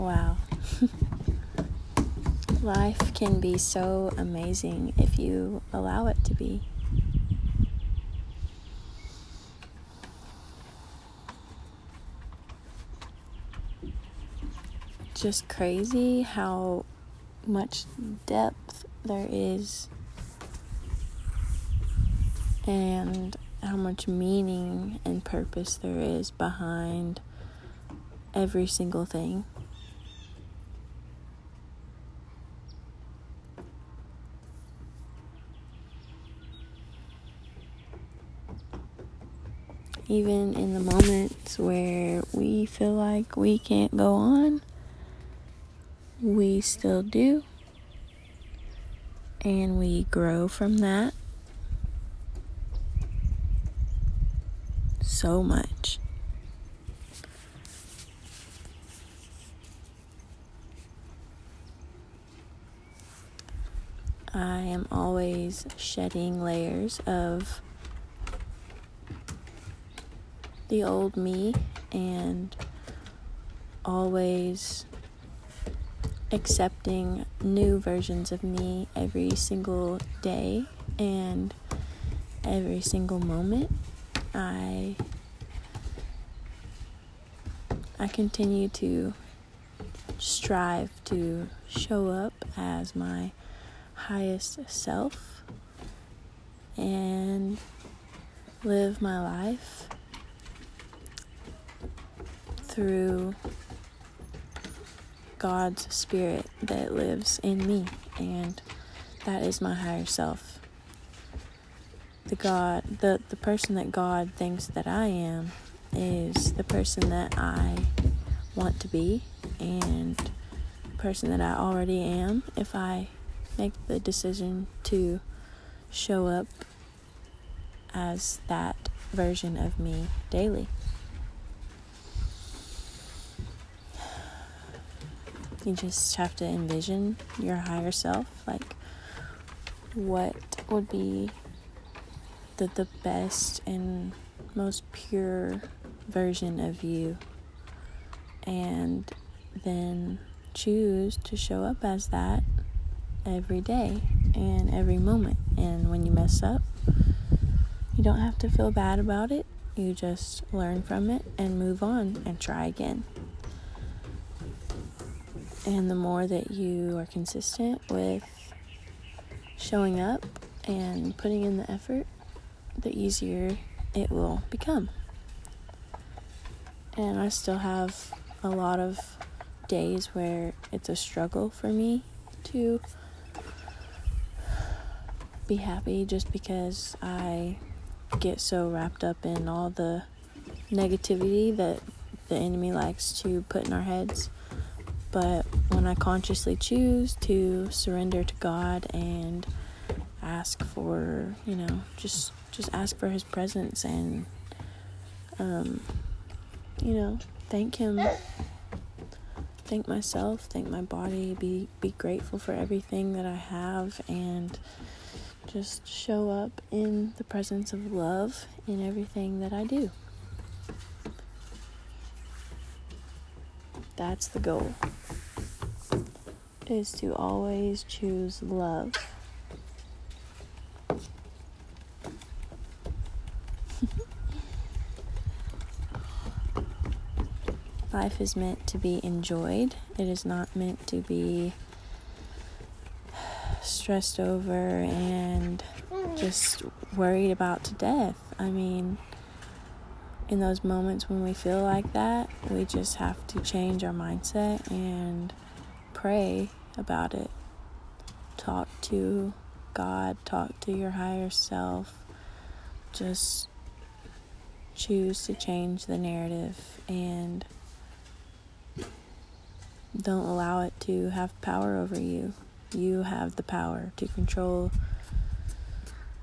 Wow. Life can be so amazing if you allow it to be. Just crazy how much depth there is and how much meaning and purpose there is behind every single thing. Even in the moments where we feel like we can't go on, we still do. And we grow from that so much. I am always shedding layers of the old me and always accepting new versions of me every single day and every single moment. I I continue to strive to show up as my highest self and live my life through God's spirit that lives in me, and that is my higher self. The God, the, the person that God thinks that I am, is the person that I want to be, and the person that I already am if I make the decision to show up as that version of me daily. You just have to envision your higher self, like what would be the, the best and most pure version of you, and then choose to show up as that every day and every moment. And when you mess up, you don't have to feel bad about it. You just learn from it and move on and try again. And the more that you are consistent with showing up and putting in the effort, the easier it will become. And I still have a lot of days where it's a struggle for me to be happy just because I get so wrapped up in all the negativity that the enemy likes to put in our heads. But when I consciously choose to surrender to God and ask for, you know, just just ask for his presence and um you know, thank him thank myself, thank my body, be be grateful for everything that I have and just show up in the presence of love in everything that I do. That's the goal. Is to always choose love. Life is meant to be enjoyed. It is not meant to be stressed over and just worried about to death. I mean, in those moments when we feel like that, we just have to change our mindset and pray about it. Talk to God, talk to your higher self. Just choose to change the narrative and don't allow it to have power over you. You have the power to control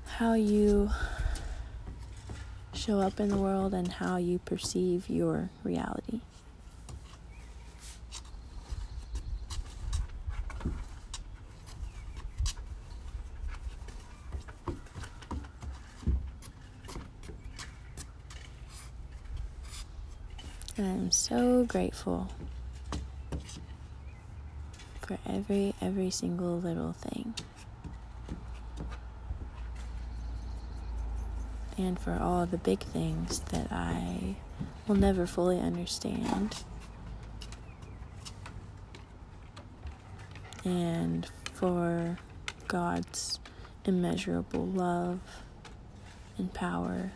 how you show up in the world and how you perceive your reality. I'm so grateful for every every single little thing. And for all the big things that I will never fully understand. And for God's immeasurable love and power.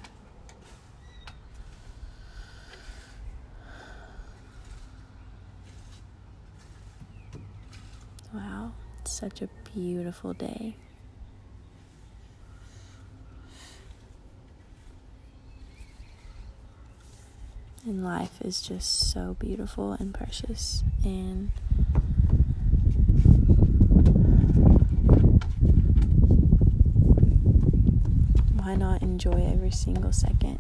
Wow, it's such a beautiful day. And life is just so beautiful and precious. And why not enjoy every single second?